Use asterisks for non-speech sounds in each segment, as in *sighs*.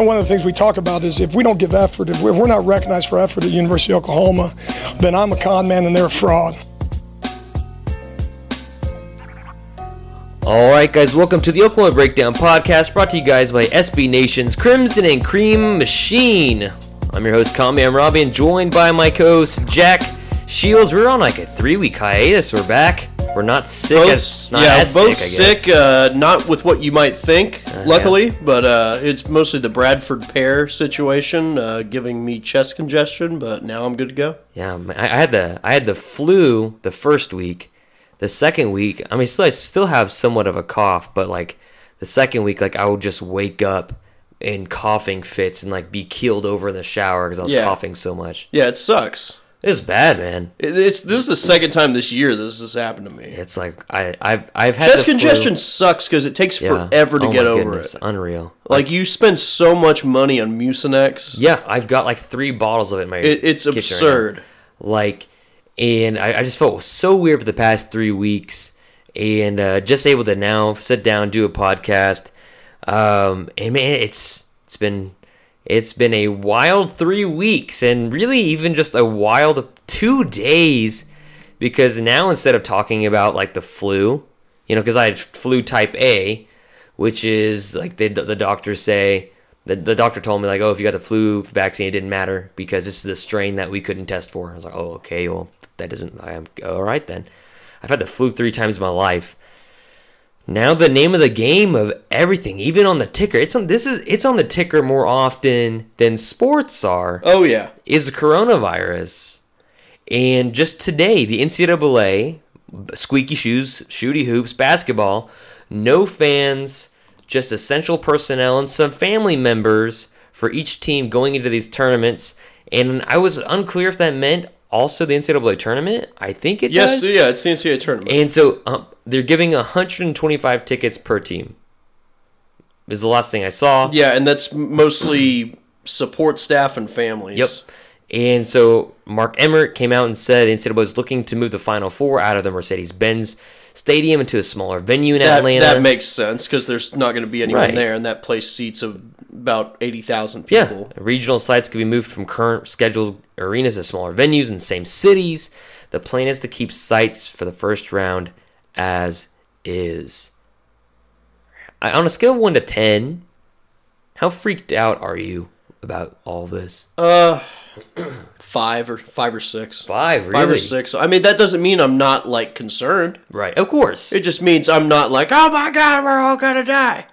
And one of the things we talk about is if we don't give effort, if we're not recognized for effort at University of Oklahoma, then I'm a con man and they're a fraud. All right, guys, welcome to the Oklahoma Breakdown Podcast, brought to you guys by SB Nation's Crimson and Cream Machine. I'm your host, Kami. I'm Robbie, and joined by my co-host Jack Shields. We're on like a three-week hiatus. We're back. We're not sick both, as not yeah, as both sick. Sick. Uh, not with what you might think, Uh, luckily, but uh, it's mostly the Bradford pear situation, uh, giving me chest congestion. But now I'm good to go. Yeah, I, I had the I had the flu the first week. The second week, I mean, still I still have somewhat of a cough, but like the second week, like I would just wake up in coughing fits and like be keeled over in the shower because I was Yeah. coughing so much. Yeah, it sucks. It's bad, man. It, it's this is the second time this year this has happened to me. It's like I I've I've had Chest the flu. congestion sucks because it takes Yeah. forever to Oh get over goodness, it. Unreal. Like you spend so much money on Mucinex. Yeah, I've got like three bottles of it in my. It, it's kitchen right absurd. like, and I, I just felt so weird for the past three weeks, and uh, just able to now sit down do a podcast. Um, and man, it's it's been it's been a wild three weeks, and really even just a wild two days, because now instead of talking about like the flu, you know, because I had flu type A, which is like the the doctors say. The, the doctor told me like, oh, if you got the flu vaccine, it didn't matter because this is a strain that we couldn't test for. I was like, oh, okay, well, that doesn't. I'm all right then. I've had the flu three times in my life. Now the name of the game of everything, even on the ticker, it's on this is it's on the ticker more often than sports are. Oh yeah. Is the coronavirus, and just today the NCAA, squeaky shoes, shooty hoops, basketball, no fans, just essential personnel and some family members for each team going into these tournaments. And I was unclear if that meant also the NCAA tournament. I think it Yes. does. Yeah. It's the NCAA tournament. And so um, they're giving 125 tickets per team. Is the last thing I saw. yeah, and that's mostly support staff and families. Yep. And so Mark Emmert came out and said NCAA was looking to move the Final Four out of the Mercedes-Benz Stadium into a smaller venue in That, Atlanta. that makes sense because there's not going to be anyone Right. there, and that place seats of about eighty thousand people. yeah, regional sites could be moved from current scheduled arenas to smaller venues in the same cities. The plan is to keep sites for the first round as is. I- On a scale of one to ten, how freaked out are you about all this? Uh, *clears throat* five or five or six. Five, really? Five or six. I mean, that doesn't mean I'm not like concerned. Right, of course. It just means I'm not like, oh my god, we're all gonna die.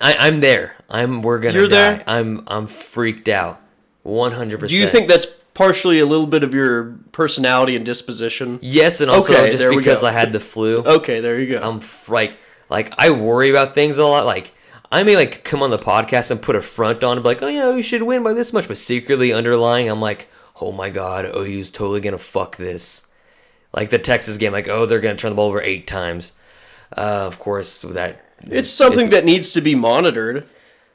I, I'm there. I'm. We're gonna. You're die. there? I'm. I'm freaked out. One hundred percent. Do you think that's partially a little bit of your personality and disposition? Yes, and also Okay, just there we because go. I had the flu. Okay, there you go. I'm f- like, like I worry about things a lot. Like I may like come on the podcast and put a front on and be like, oh yeah, we should win by this much, but secretly underlying, I'm like, oh my god, OU's totally gonna fuck this. Like the Texas game, like oh they're gonna turn the ball over eight times. Uh, of course, with that. it's something that needs to be monitored.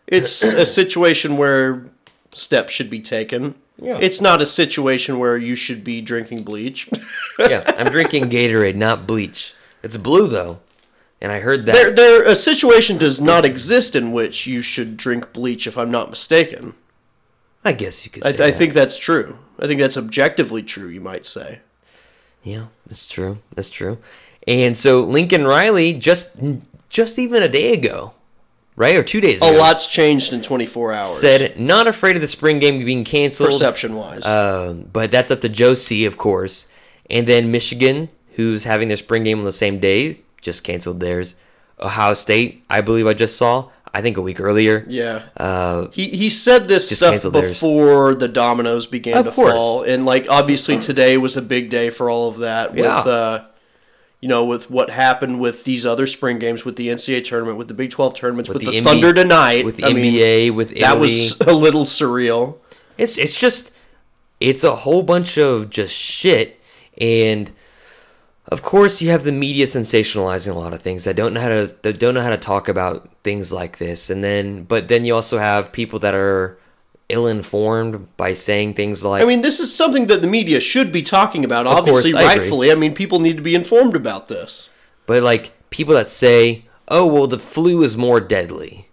It's *clears throat* a situation where steps should be taken. Yeah. It's not a situation where you should be drinking bleach. *laughs* yeah, I'm drinking Gatorade, not bleach. It's blue though, and I heard that. there, there, a situation does not exist in which you should drink bleach, if I'm not mistaken. I guess you could. I, Say I that. think that's true. I think that's objectively true, you might say. Yeah, that's true. That's true. And so Lincoln Riley just just even a day ago, right? Or two days ago. A ago. lot's changed in 24 hours. Said not afraid of the spring game being canceled. perception wise. Um, but that's up to Joe C, of course. And then Michigan, who's having their spring game on the same day, just canceled theirs. Ohio State, I believe I just saw, I think a week earlier. yeah. Uh, He he said this stuff canceled theirs. before the dominoes began Of to course. fall, and like obviously today was a big day for all of that. With Yeah. uh, you know, with what happened with these other spring games, with the NCAA tournament, with the Big Twelve tournaments, with, With the, the NBA Thunder tonight, with the I mean, with Italy. that was *laughs* a little surreal. It's it's just it's a whole bunch of just shit and of course you have the media sensationalizing a lot of things that don't know how to that don't know how to talk about things like this and then but then you also have people that are ill informed by saying things like I mean, this is something that the media should be talking about. Of course, Obviously, I agree. rightfully. I mean, people need to be informed about this. but like people that say oh well the flu is more deadly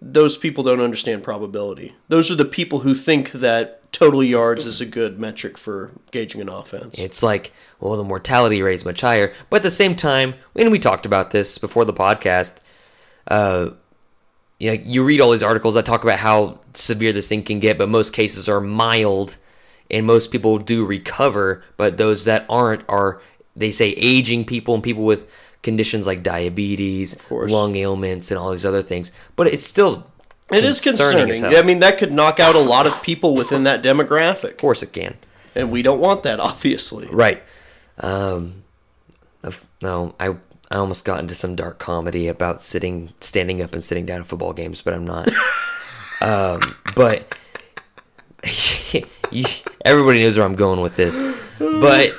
Those people don't understand probability. Those are the people who think that total yards is a good metric for gauging an offense. It's like, well, the mortality rate is much higher. But at the same time, and we talked about this before the podcast, uh, you know, you read all these articles that talk about how severe this thing can get, but most cases are mild, and most people do recover. But those that aren't are, they say, aging people and people with conditions like diabetes, lung ailments, and all these other things. But it's still It is concerning. hell. I mean, that could knock out a lot of people within that demographic, of course it can. and we don't want that, *laughs* obviously. Right. Um, no, I I almost got into some dark comedy about sitting, standing up and sitting down at football games, but I'm not. *laughs* um, but *laughs* everybody knows where I'm going with this. But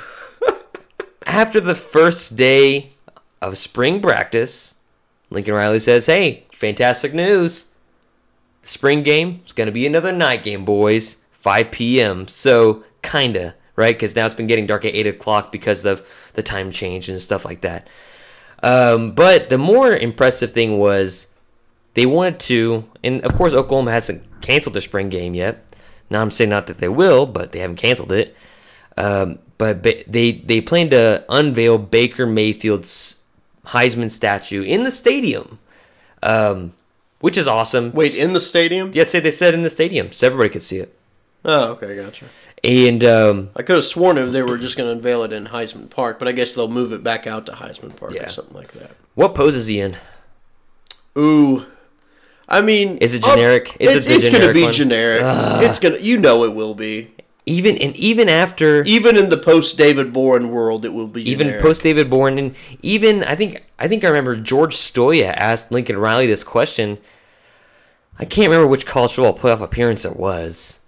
after the first day of spring practice, Lincoln Riley says, "Hey, fantastic news! The spring game is going to be another night game, boys. 5 p.m. So kinda right because now it's been getting dark at 8 o'clock because of the time change and stuff like that. Um, but the more impressive thing was they wanted to, and of course Oklahoma hasn't canceled their spring game yet. Now I'm saying not that they will, but they haven't canceled it. Um, but ba- they they plan to unveil Baker Mayfield's Heisman statue in the stadium, um, which is awesome. Wait, in the stadium? Yeah, say they said in the stadium, so everybody could see it. Oh, okay, gotcha. And um, I could have sworn if they were just going to unveil it in Heisman Park, but I guess they'll move it back out to Heisman Park Yeah. or something like that. what pose is he in? Ooh. I mean, Is it generic? Is it's it it's going to be one? generic. It's going to, you know, it will be. Even and even after Even in the post David Boren world, it will be even generic. post David Boren and even I think I think I remember George Stoia asked Lincoln Riley this question. I can't remember which college football playoff appearance it was.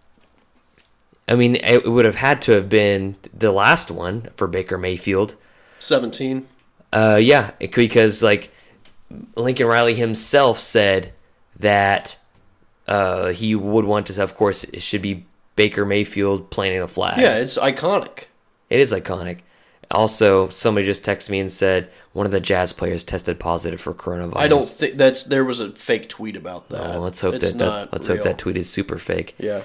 I mean, it would have had to have been the last one for Baker Mayfield. seventeen. Uh, yeah, it, because like Lincoln Riley himself said that uh, he would want to. Of course, it should be Baker Mayfield planting the flag. Yeah, it's iconic. It is iconic. Also, somebody just texted me and said one of the Jazz players tested positive for coronavirus. I don't think that's there was a fake tweet about that. Oh, let's hope It's that, that let's real. hope that tweet is super fake. Yeah,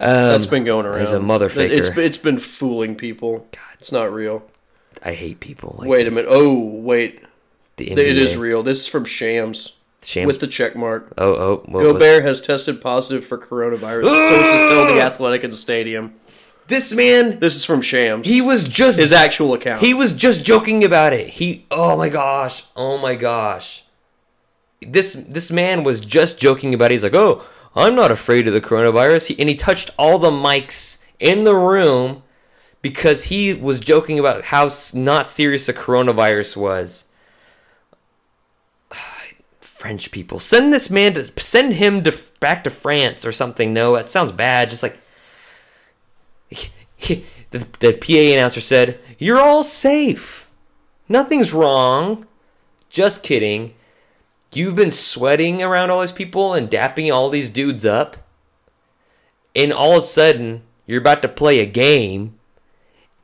Um, that's been going around. he's a mother It's it's been fooling people. God, It's not real. I hate people. Like wait a minute. Oh, wait. The It is real. This is from Shams, Shams- with the check mark. oh oh. What Gobert has tested positive for coronavirus. *gasps* Sources tell the Athletic and Stadium. This man, This is from Shams. he was just his actual account. He was just joking about it. He oh my gosh. Oh my gosh. This this man was just joking about it. He's like, "Oh, I'm not afraid of the coronavirus." He, and he touched all the mics in the room because he was joking about how not serious the coronavirus was. *sighs* French people, send this man to send him to back to France or something. No, that sounds bad. Just like *laughs* the, the PA announcer said, You're all safe. Nothing's wrong. Just kidding. You've been sweating around all these people and dapping all these dudes up. And all of a sudden, you're about to play a game.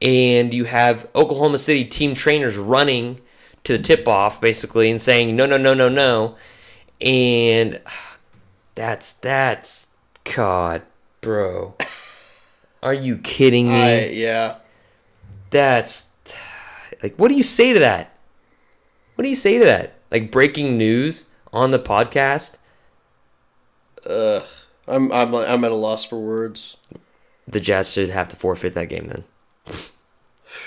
And you have Oklahoma City team trainers running to the tip off, basically, and saying, No, no, no, no, no. And *sighs* that's, that's, God, bro. Are you kidding me? I, yeah. That's *sighs* like, what do you say to that? What do you say to that? Like breaking news on the podcast. Ugh. I'm I'm I'm at a loss for words. The Jazz should have to forfeit that game then. *laughs*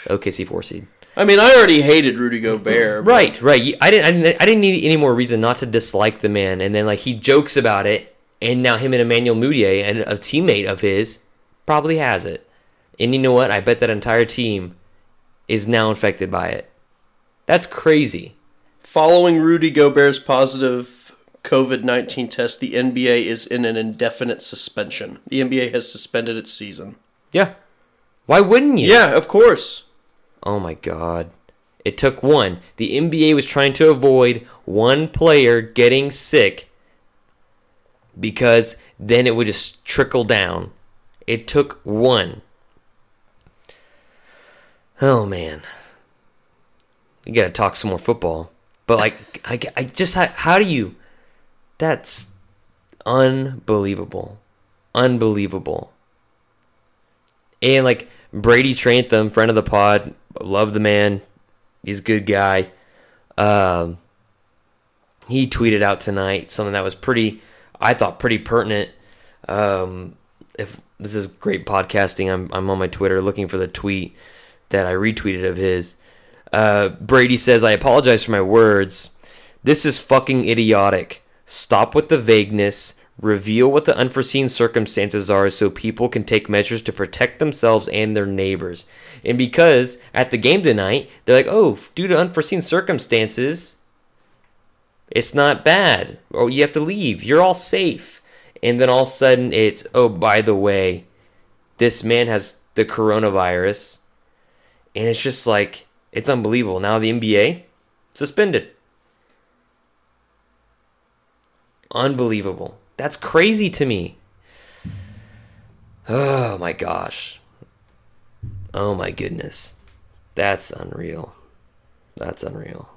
OKC four seed. I mean, I already hated Rudy Gobert. Right, right. I didn't, I didn't. I didn't need any more reason not to dislike the man. And then like he jokes about it, and now him and Emmanuel Mudiay and a teammate of his probably has it. And you know what? I bet that entire team is now infected by it. That's crazy. Following Rudy Gobert's positive COVID 19 test, the NBA is in an indefinite suspension. The NBA has suspended its season. Yeah. Why wouldn't you? Yeah, of course. Oh my god. It took one. The NBA was trying to avoid one player getting sick because then it would just trickle down. It took one. Oh man. You got to talk some more football. But like I, I just how, how do you That's unbelievable. Unbelievable. And like Brady Trantham, friend of the pod, love the man. He's a good guy. Um, he tweeted out tonight something that was pretty, I thought, pretty pertinent. Um, if this is great podcasting, I'm I'm on my Twitter looking for the tweet that I retweeted of his. Uh, Brady says, "I apologize for my words. This is fucking idiotic. Stop with the vagueness. Reveal what the unforeseen circumstances are so people can take measures to protect themselves and their neighbors. And because at the game tonight, they're like, oh, due to unforeseen circumstances, it's not bad. Or you have to leave. You're all safe. And then all of a sudden, it's, oh, by the way, this man has the coronavirus. And it's just like, it's unbelievable. Now the NBA suspended. Unbelievable. That's crazy to me. *sighs* Oh my gosh. Oh my goodness. That's unreal. That's unreal.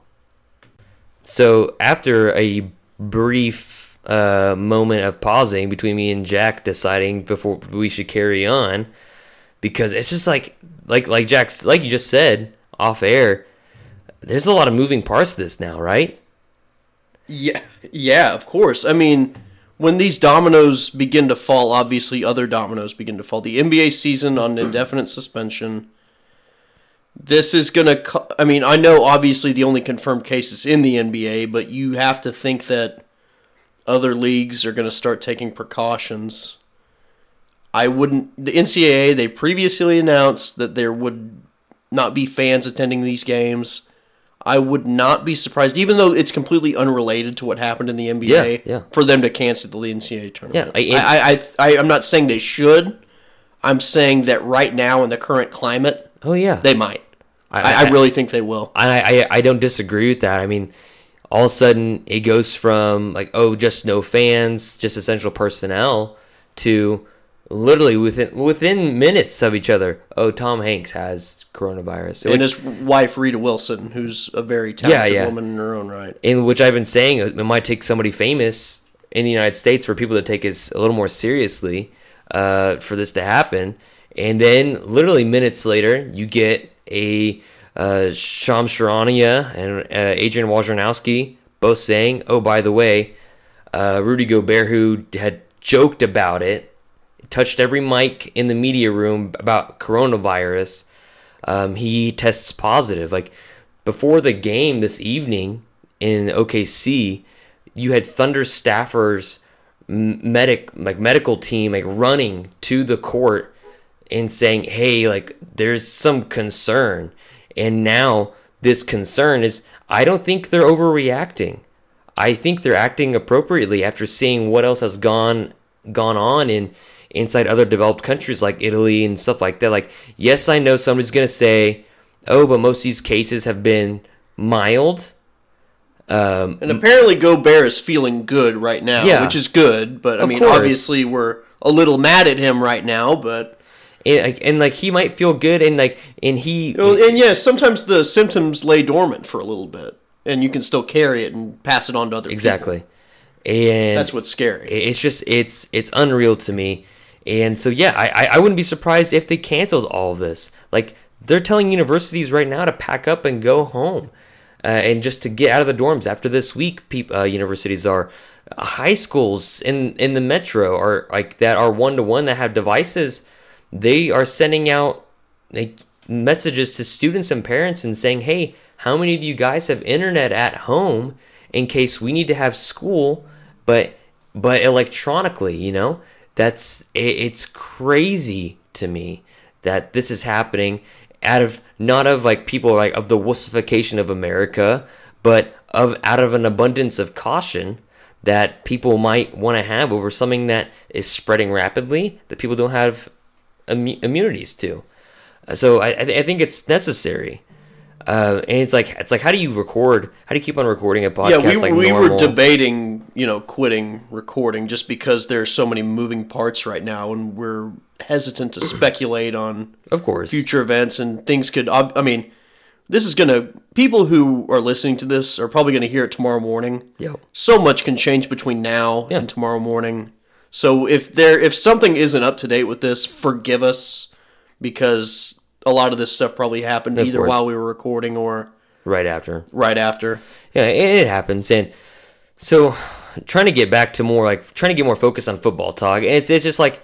So after a brief uh, moment of pausing between me and Jack deciding before we should carry on, because it's just like like like Jack's like you just said off air. There's a lot of moving parts to this now, right? Yeah, yeah, of course. I mean, when these dominoes begin to fall, obviously other dominoes begin to fall. The NBA season on indefinite suspension. This is going to I mean, I know obviously the only confirmed case is in the NBA, but you have to think that other leagues are going to start taking precautions. I wouldn't the NCAA they previously announced that there would not be fans attending these games. I would not be surprised, even though it's completely unrelated to what happened in the NBA, Yeah, yeah. for them to cancel the NCAA tournament. Yeah, I- I, I, I, I'm not saying they should. I'm saying that right now in the current climate, Oh yeah. they might. I- I, I, I- really think they will. I, I I don't disagree with that. I mean, all of a sudden it goes from like oh just no fans, just essential personnel to literally within within minutes of each other. Oh, Tom Hanks has coronavirus. And Which- his wife Rita Wilson, who's a very talented yeah. woman in her own right. in which I've been saying it might take somebody famous in the United States for people to take this a little more seriously uh, for this to happen. And then, literally minutes later, you get a uh, Shams Charania and uh, Adrian Wojnarowski both saying, "Oh, by the way, uh, Rudy Gobert, who had joked about it, touched every mic in the media room about coronavirus, um, he tests positive. Like before the game this evening in OKC, you had Thunder staffers, medic like medical team like running to the court and saying, "Hey, like there's some concern," and now this concern is I don't think they're overreacting. I think they're acting appropriately after seeing what else has gone gone on in inside other developed countries like Italy and stuff like that. Like, yes, I know somebody's gonna say, "Oh, but most of these cases have been mild." Um, And apparently Gobert is feeling good right now, Yeah. which is good. But I mean, course. obviously we're a little mad at him right now. But and, like, and like he might feel good, and like, and he, Well, and yes, sometimes the symptoms lay dormant for a little bit, and you can still carry it and pass it on to other people. exactly, and That's what's scary. it's just it's it's unreal to me and so yeah I, I wouldn't be surprised if they canceled all of this like they're telling universities right now to pack up and go home uh, and just to get out of the dorms after this week. Uh, universities are uh, high schools in in the metro are like that are one to one that have devices. They are sending out like messages to students and parents and saying, "Hey, how many of you guys have internet at home in case we need to have school, but but electronically?" You know, that's it, it's crazy to me that this is happening out of not of like people like of the wussification of America, but of out of an abundance of caution that people might want to have over something that is spreading rapidly that people don't have immu- immunities to. So I, I think it's necessary. Uh, and it's like it's like how do you record? How do you keep on recording a podcast? Yeah, we, like we were debating, you know, quitting recording just because there's so many moving parts right now, and we're hesitant to speculate on of course. future events and things could. I I mean, this is gonna. People who are listening to this are probably gonna hear it tomorrow morning. Yep. So much can change between now Yeah. and tomorrow morning. So if there, if something isn't up to date with this, forgive us because a lot of this stuff probably happened Of either course. while we were recording or right after. right after. Yeah, it, happens. And so trying to get back to more like trying to get more focused on football talk. It's it's just like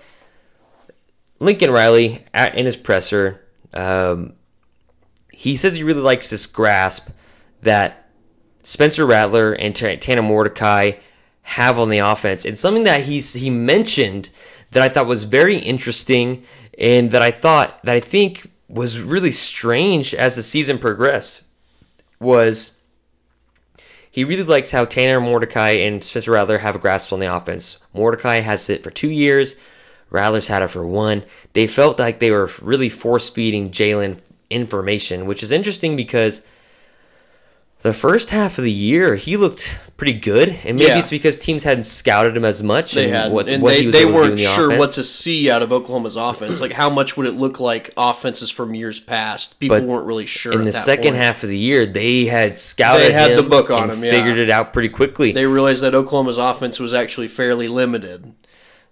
Lincoln Riley at, in his presser. Um, he says he really likes this grasp that Spencer Rattler and T- Tanner Mordecai have on the offense. It's something that he's he mentioned that I thought was very interesting and that I thought that I think was really strange as the season progressed was he really likes how Tanner Mordecai and Spencer Rattler have a grasp on the offense. Mordecai has it for two years. Rattler's had it for one. They felt like they were really force feeding Jalen information, which is interesting because the first half of the year he looked pretty good, and maybe Yeah. it's because teams hadn't scouted him as much. They had, what, and what they, he was they able to do in weren't the sure offense. what to see out of Oklahoma's offense. Like, how much would it look like offenses from years past? People But weren't really sure. in the second point. half of the year, they had scouted They had the book on him, yeah. figured it out pretty quickly. they realized that Oklahoma's offense was actually fairly limited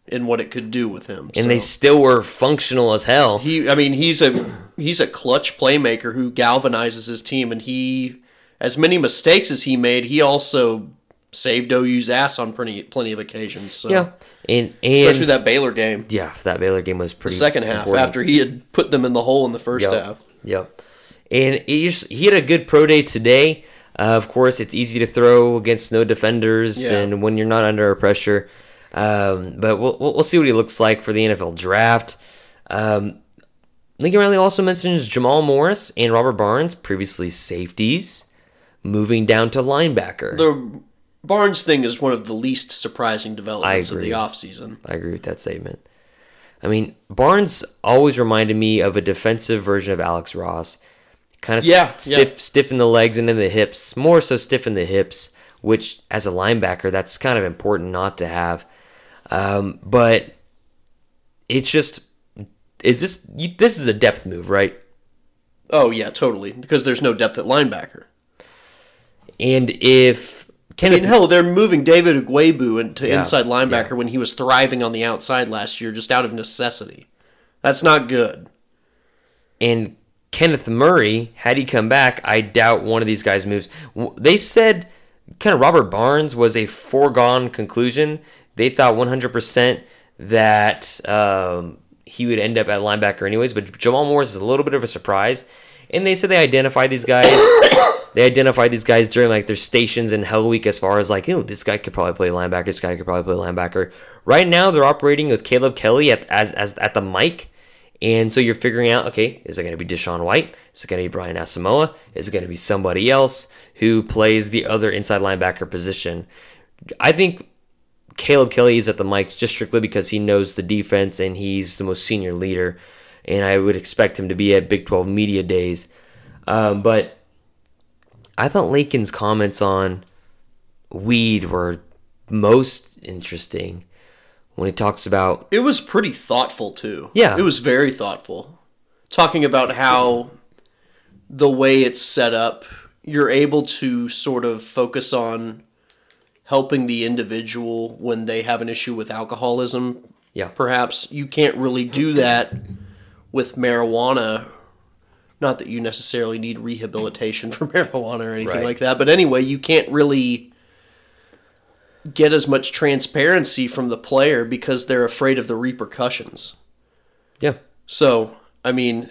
in what it could do with him. and so. they still were functional as hell. He, I mean, he's a he's a clutch playmaker who galvanizes his team, and he, as many mistakes as he made, he also saved OU's ass on plenty plenty of occasions. So. yeah, and and especially that Baylor game, yeah, that Baylor game was pretty. second half important. after he had put them in the hole in the first Yep. half. Yep. And he, just- he had a good pro day today. Uh, of course, it's easy to throw against no defenders Yeah. and when you're not under pressure. Um, but we'll, we'll we'll see what he looks like for the NFL draft. Um, Lincoln Riley also mentions Jamal Morris and Robert Barnes, previously safeties, moving down to linebacker. The Barnes thing is one of the least surprising developments of the offseason. I agree with that statement. I mean, Barnes always reminded me of a defensive version of Alex Ross. Kind of Yeah, stiff, yeah. stiff in the legs and in the hips, more so stiff in the hips, which as a linebacker, that's kind of important not to have. Um, but it's just, is this this is a depth move, right? Oh yeah, totally. Because there's no depth at linebacker. And if I Kenneth, mean, hell, they're moving David Ugwoegbu into Yeah, inside linebacker yeah. when he was thriving on the outside last year, just out of necessity. That's not good. and Kenneth Murray, had he come back, I doubt one of these guys moves. They said kind of Robert Barnes was a foregone conclusion. They thought 100% that um, he would end up at linebacker anyways, but Jamal Morris is a little bit of a surprise. And they said they identified these guys. *coughs* they identified these guys during like their stations in Hell Week as far as like, oh, this guy could probably play linebacker. This guy could probably play linebacker. Right now, they're operating with Caleb Kelly at as, as at the mic. And so you're figuring out, okay, is it going to be DaShaun White? Is it going to be Brian Asamoah? Is it going to be somebody else who plays the other inside linebacker position? I think Caleb Kelly is at the mic just strictly because he knows the defense and he's the most senior leader. And I would expect him to be at Big 12 Media Days. Um, but I thought Lincoln's comments on weed were most interesting when he talks about It was pretty thoughtful too. Yeah. it was very thoughtful. Talking about how the way it's set up, you're able to sort of focus on helping the individual when they have an issue with alcoholism. Yeah. Perhaps you can't really do that with marijuana Not that you necessarily need rehabilitation *laughs* for marijuana or anything Right. like that, but anyway, you can't really get as much transparency from the player because they're afraid of the repercussions. Yeah. So, I mean,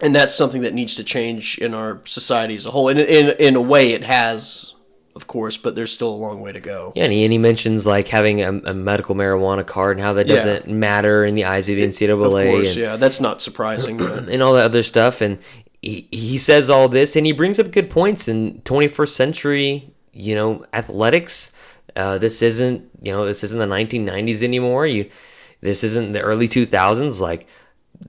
and that's something that needs to change in our society as a whole. And in in a way, it has, of course, but there's still a long way to go. Yeah, and he, and he mentions like having a, a medical marijuana card and how that doesn't matter in the eyes of the NCAA. Of course, and, yeah, that's not surprising. *clears throat* And all that other stuff. And he, he says all this, and he brings up good points in 21st century, you know, athletics. Uh, this isn't, you know, this isn't the 1990s anymore. You, this isn't the early 2000s. Like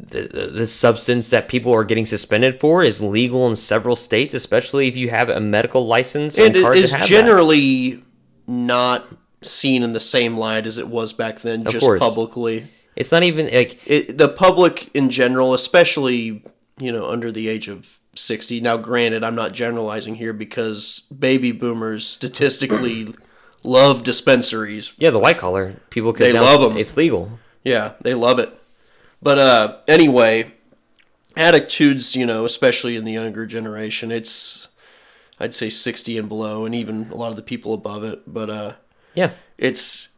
the, the, substance that people are getting suspended for is legal in several states, especially if you have a medical license and it is have that. generally not seen in the same light as it was back then, just course. publicly. It's not even like It, the public in general, especially you know under the age of sixty. Now, granted, I'm not generalizing here because baby boomers statistically love dispensaries. yeah, the white collar people. They now them. It's legal. Yeah, they love it. But uh, anyway, attitudes, you know, especially in the younger generation, it's I'd say 60 and below, and even a lot of the people above it. But uh, Yeah. it's,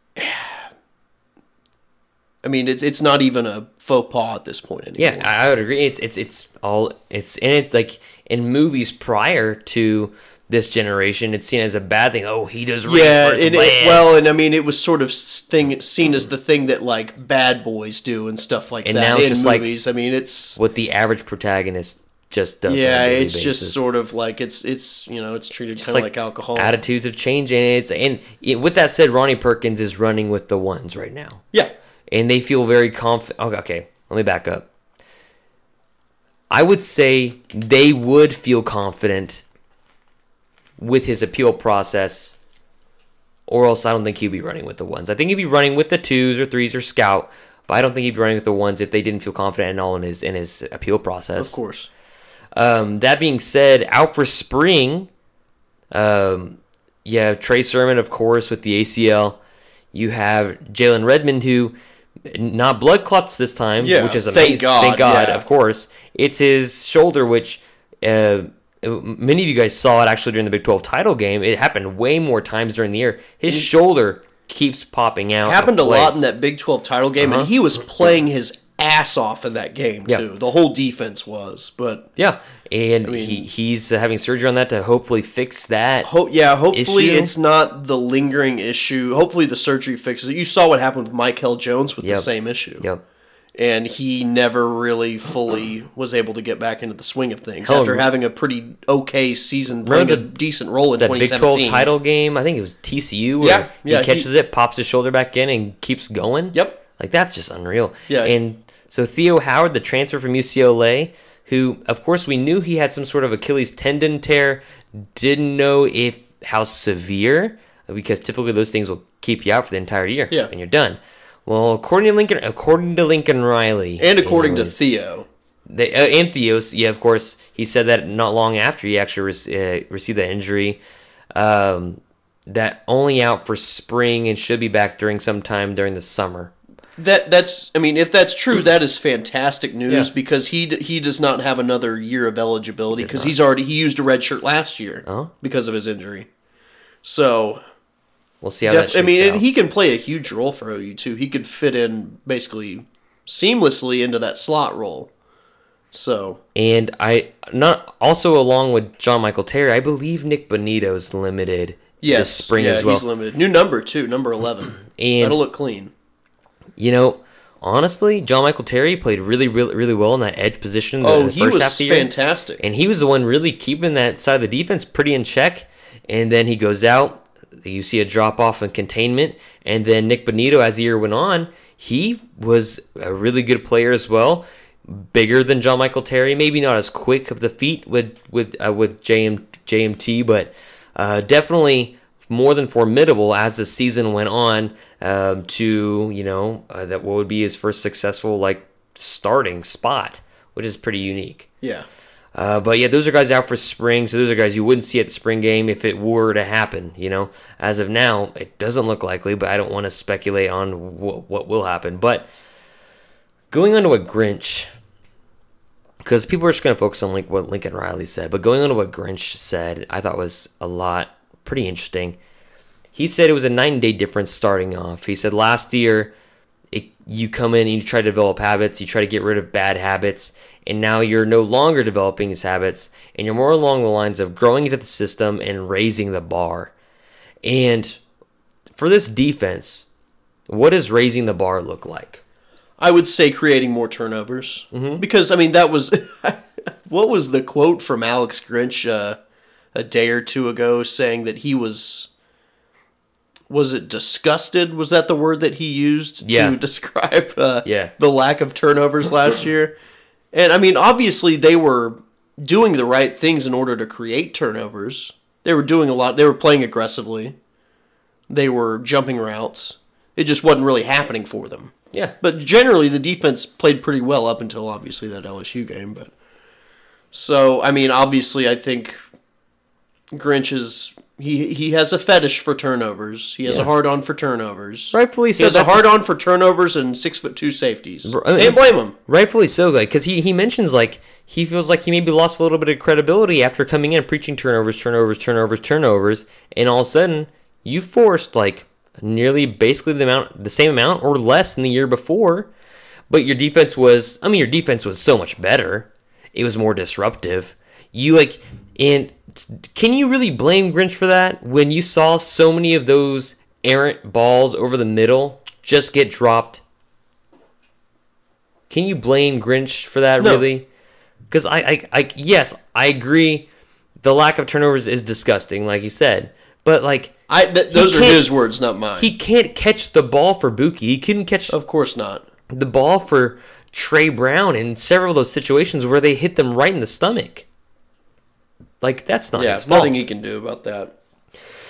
I mean, it's it's not even a faux pas at this point anymore. Yeah, I I would agree. It's it's it's all it's in it like in movies prior to this generation, it's seen as a bad thing. Oh, he does rape Yeah, for it's and it, well, and I mean, it was sort of thing seen as the thing that like bad boys do and stuff like And that now it's in just like- movies. I mean, it's what the average protagonist just does. yeah, it's just sort of like it's it's you know it's treated kind of like, alcohol. Attitudes have changed, and it's and it, with that said, Ronnie Perkins is running with the ones right now. yeah, and they feel very confident. Okay, okay, let me back up. I would say they would feel confident with his appeal process, or else I don't think he'd be running with the ones. I think he'd be running with the twos or threes or scout, but I don't think he'd be running with the ones if they didn't feel confident at all in his in his appeal process. of course. Um, that being said, out for spring, um, you have Trey Sermon, of course, with the ACL. You have Jalen Redmond, who not blood clots this time, Yeah, which is amazing. thank. God, Thank God, yeah. of course. It's his shoulder, which uh, many of you guys saw it actually during the Big 12 title game. It happened way more times during the year. His shoulder keeps popping out. happened a lot in that Big 12 title game, Uh-huh. and he was playing his ass off in that game Yeah. too. The whole defense was, but Yeah, and mean- he, he's having surgery on that to hopefully fix that. ho- yeah, hopefully Issue? it's not the lingering issue. Hopefully the surgery fixes it. You saw what happened with Michael Jones with Yep. the same issue. Yep. And he never really fully was able to get back into the swing of things Hell, after having a pretty okay season, playing Remember a decent role in that Big 2017. 12 title game. I think it was TCU. Yeah, yeah, he catches he- it, pops his shoulder back in, and keeps going. Yep. like that's just unreal. Yeah. and so Theo Howard, the transfer from UCLA, who of course we knew he had some sort of Achilles tendon tear, didn't know if how severe because typically those things will keep you out for the entire year. Yeah. and you're done. Well, according to Lincoln, according to Lincoln Riley, And according to Theo, the, uh, and Theos, yeah, of course, he said that not long after he actually re- uh, received that injury, um, that only out for spring and should be back during some time during the summer. that that's I mean, if that's true, that is fantastic news Yeah. because he d- he does not have another year of eligibility because he's already he used a red shirt last year Oh. because of his injury. So We'll see how that def- I mean, he can play a huge role for OU too. He could fit in basically seamlessly into that slot role. So and I not also along with John Michael Terry, I believe Nik Bonitto's limited yes, this spring yeah, as well. he's limited. New number too, number eleven. *clears throat* And- That'll look clean. You know, honestly, John Michael Terry played really, really, really well in that edge position. The, Oh, he was half of the year. fantastic. and he was the one really keeping that side of the defense pretty in check. And then he goes out. You see a drop off in containment, and then Nik Bonitto, as the year went on, he was a really good player as well. Bigger than John Michael Terry, maybe not as quick of the feet with with uh, with JM, JMT, but uh, definitely more than formidable as the season went on. Um, to you know uh, that what would be his first successful like starting spot, which is pretty unique. Yeah. Uh, but yeah, those are guys out for spring, so those are guys you wouldn't see at the spring game if it were to happen. You know, as of now, it doesn't look likely, but I don't want to speculate on wh- what will happen. But going on to a Grinch, because people are just going to focus on like what Lincoln Riley said, but going on to what Grinch said, I thought was a lot pretty interesting. He said it was a nine day difference starting off. He said last year, it, you come in and you try to develop habits, you try to get rid of bad habits, and now you're no longer developing these habits, and you're more along the lines of growing into the system and raising the bar. And for this defense, what does raising the bar look like? I would say creating more turnovers Mm-hmm. because I mean that was *laughs* what was the quote from Alex Grinch uh, a day or two ago saying that he was was it disgusted was that the word that he used Yeah. to describe uh, Yeah. the lack of turnovers last *coughs* year and I mean obviously they were doing the right things in order to create turnovers they were doing a lot they were playing aggressively they were jumping routes it just wasn't really happening for them Yeah. but generally, the defense played pretty well up until obviously that LSU game. But so I mean, obviously, I think Grinch is he he has a fetish for turnovers. He has Yeah. a hard on for turnovers. Rightfully so. He has a that's hard on for turnovers and six foot two safeties. I mean- Can't blame him. Rightfully so, like because he he mentions like he feels like he maybe lost a little bit of credibility after coming in and preaching turnovers, turnovers, turnovers, turnovers, and all of a sudden you forced like nearly basically the amount, the same amount or less than the year before, but your defense was, I mean, your defense was so much better. It was more disruptive. You like, and can you really blame Grinch for that when you saw so many of those errant balls over the middle just get dropped can you blame Grinch for that No. really? Because I, I, I, yes, I agree. The lack of turnovers is disgusting, like you said. But like, I th- those are his words, not mine. he can't catch the ball for Bookie. He couldn't catch of course not. the ball for Tre Brown in several of those situations where they hit them right in the stomach. Like that's not Yeah, his fault. nothing he can do about that.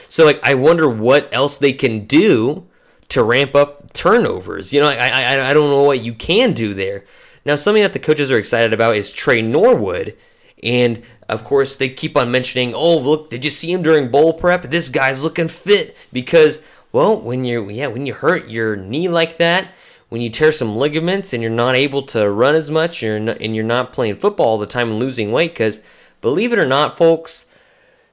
So like, I wonder what else they can do to ramp up turnovers. You know, I I I- don't know what you can do there. Now, something that the coaches are excited about is Tre Norwood, and of course they keep on mentioning, oh look, did you see him during bowl prep? This guy's looking fit because well, when you yeah when you hurt your knee like that. When you tear some ligaments and you're not able to run as much, you're not, and you're not playing football all the time and losing weight, because believe it or not, folks,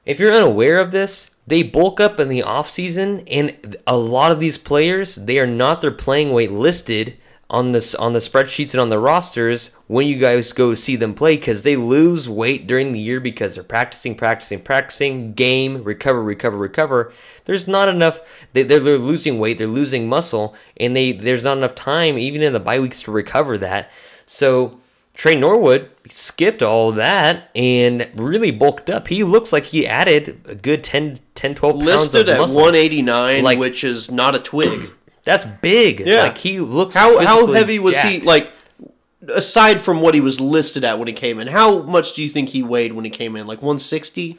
if you're unaware of this, they bulk up in the offseason and a lot of these players, they are not their playing weight listed on this on the spreadsheets and on the rosters when you guys go see them play cuz they lose weight during the year because they're practicing, practicing, practicing, game, recover, recover, recover. There's not enough they they're, they're losing weight, they're losing muscle and they there's not enough time even in the bye weeks to recover that. So Tre Norwood skipped all that and really bulked up. He looks like he added a good 10, 10 12 pounds Listed of at 189, Like- which is not a twig. *clears throat* That's big. Yeah. Like he looks How how heavy was he? Like aside from what he was listed at when he came in, how much do you think he weighed when he came in? Like 160?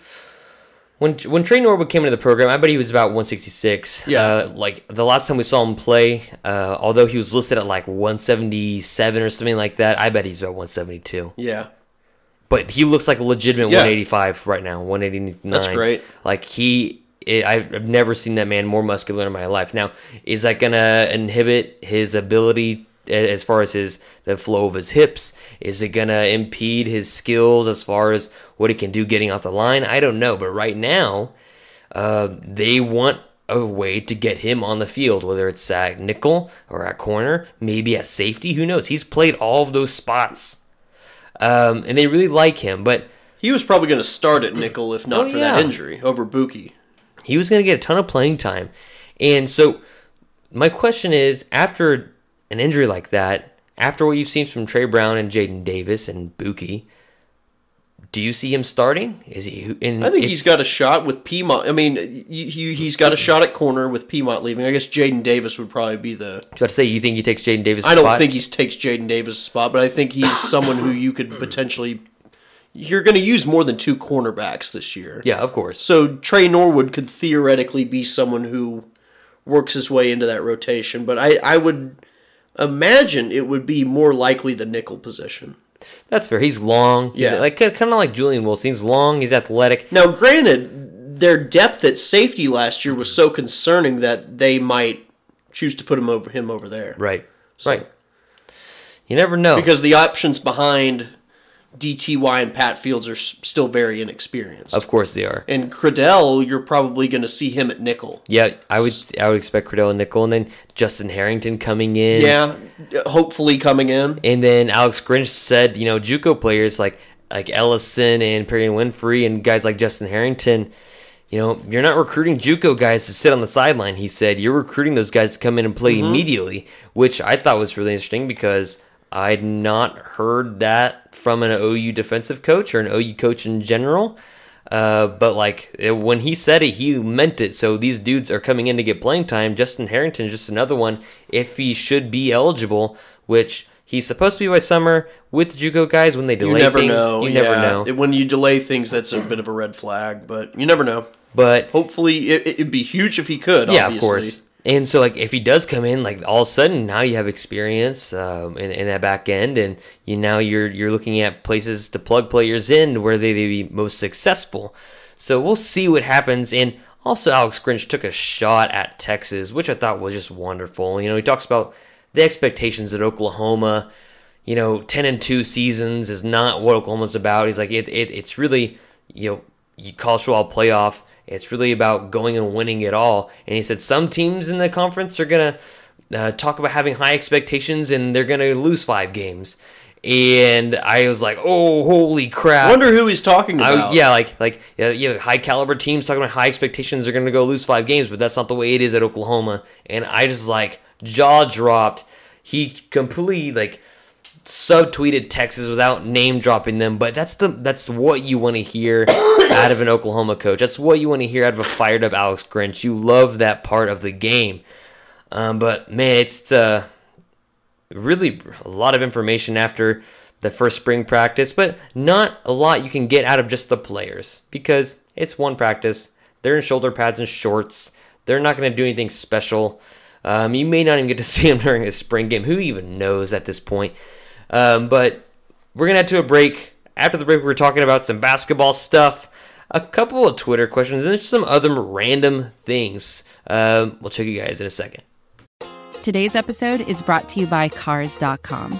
When when Tre Norwood came into the program, I bet he was about 166. Yeah. Uh, like the last time we saw him play, uh, although he was listed at like 177 or something like that, I bet he's about 172. Yeah. But he looks like a legitimate Yeah. 185 right now, 189. That's great. Like he, i I've never seen that man more muscular in my life. Now, is that gonna inhibit his ability as far as his the flow of his hips? Is it gonna impede his skills as far as what he can do getting off the line? I don't know. But right now, uh, they want a way to get him on the field, whether it's at nickel or at corner, maybe at safety. Who knows? He's played all of those spots, um, and they really like him. But He was probably going to start at nickel if not Oh, for yeah. that injury over Bookie. he was going to get a ton of playing time. And so, my question is after an injury like that, after what you've seen from Tre Brown and Jaden Davis and Bookie, do you see him starting? Is he? In, I think he's got a shot with Piedmont. I mean, he, he's got a shot at corner with Piedmont leaving. I guess Jaden Davis would probably be the. I to say, you think he takes Jaden Davis? I don't spot? think he takes Jaden Davis' spot, but I think he's *laughs* someone who you could potentially. You're going to use more than two cornerbacks this year. Yeah, of course. So Tre Norwood could theoretically be someone who works his way into that rotation, but I, I would imagine it would be more likely the nickel position. That's fair. He's long. He's Yeah. like kind of like Julian Wilson. He's long. He's athletic. Now, granted, their depth at safety last year was so concerning that they might choose to put him over him over there. Right. Right. You never know. Because the options behind DTY and Pat Fields are still very inexperienced. Of course they are. and Cradell, you're probably going to see him at nickel. Yeah, I would I would expect Cordell and Nickel, and then Justin Harrington coming in. Yeah, hopefully coming in. And then Alex Grinch said, you know, JUCO players like like Ellison and Perry and Winfrey and guys like Justin Harrington, you know, you're not recruiting JUCO guys to sit on the sideline. He said you're recruiting those guys to come in and play mm-hmm. immediately, which I thought was really interesting because I'd not heard that from an OU defensive coach or an OU coach in general. Uh, but like it- when he said it, he meant it. So these dudes are coming in to get playing time. Justin Harrington is just another one if he should be eligible, which he's supposed to be by summer with the JUCO guys. When they delay things. You never things, know. you never yeah. know. When you delay things, that's a bit of a red flag, but you never know. but Hopefully, it, it'd be huge if he could. yeah, obviously. of course. And so, like, if he does come in, like, all of a sudden now you have experience um, in, in that back end, and you now you're you're looking at places to plug players in where they, they be most successful. So we'll see what happens. And also, Alex Grinch took a shot at Texas, which I thought was just wonderful. You know, he talks about the expectations at Oklahoma. You know, ten and two seasons is not what Oklahoma's about. He's like, it, it it's really you know, you college football playoff. It's really about going and winning it all. And he said some teams in the conference are gonna uh, talk about having high expectations and they're gonna lose five games. And I was like, oh, holy crap! I wonder who he's talking I, about. yeah, like like yeah, you know, high caliber teams talking about high expectations are going to go lose five games, but that's not the way it is at Oklahoma. And I just like jaw dropped. He completely like subtweeted Texas without name dropping them, but that's the that's what you want to hear *coughs* out of an Oklahoma coach. That's what you want to hear out of a fired up Alex Grinch. You love that part of the game. Um, but man, it's uh, really a lot of information after the first spring practice, but not a lot you can get out of just the players because it's one practice. They're in shoulder pads and shorts. They're not going to do anything special. Um, you may not even get to *laughs* see them during a spring game. Who even knows at this point? Um, but we're going to head to a break. After the break, we're talking about some basketball stuff, a couple of Twitter questions, and some other random things. Um, we'll check you guys in a second. Today's episode is brought to you by Cars.com.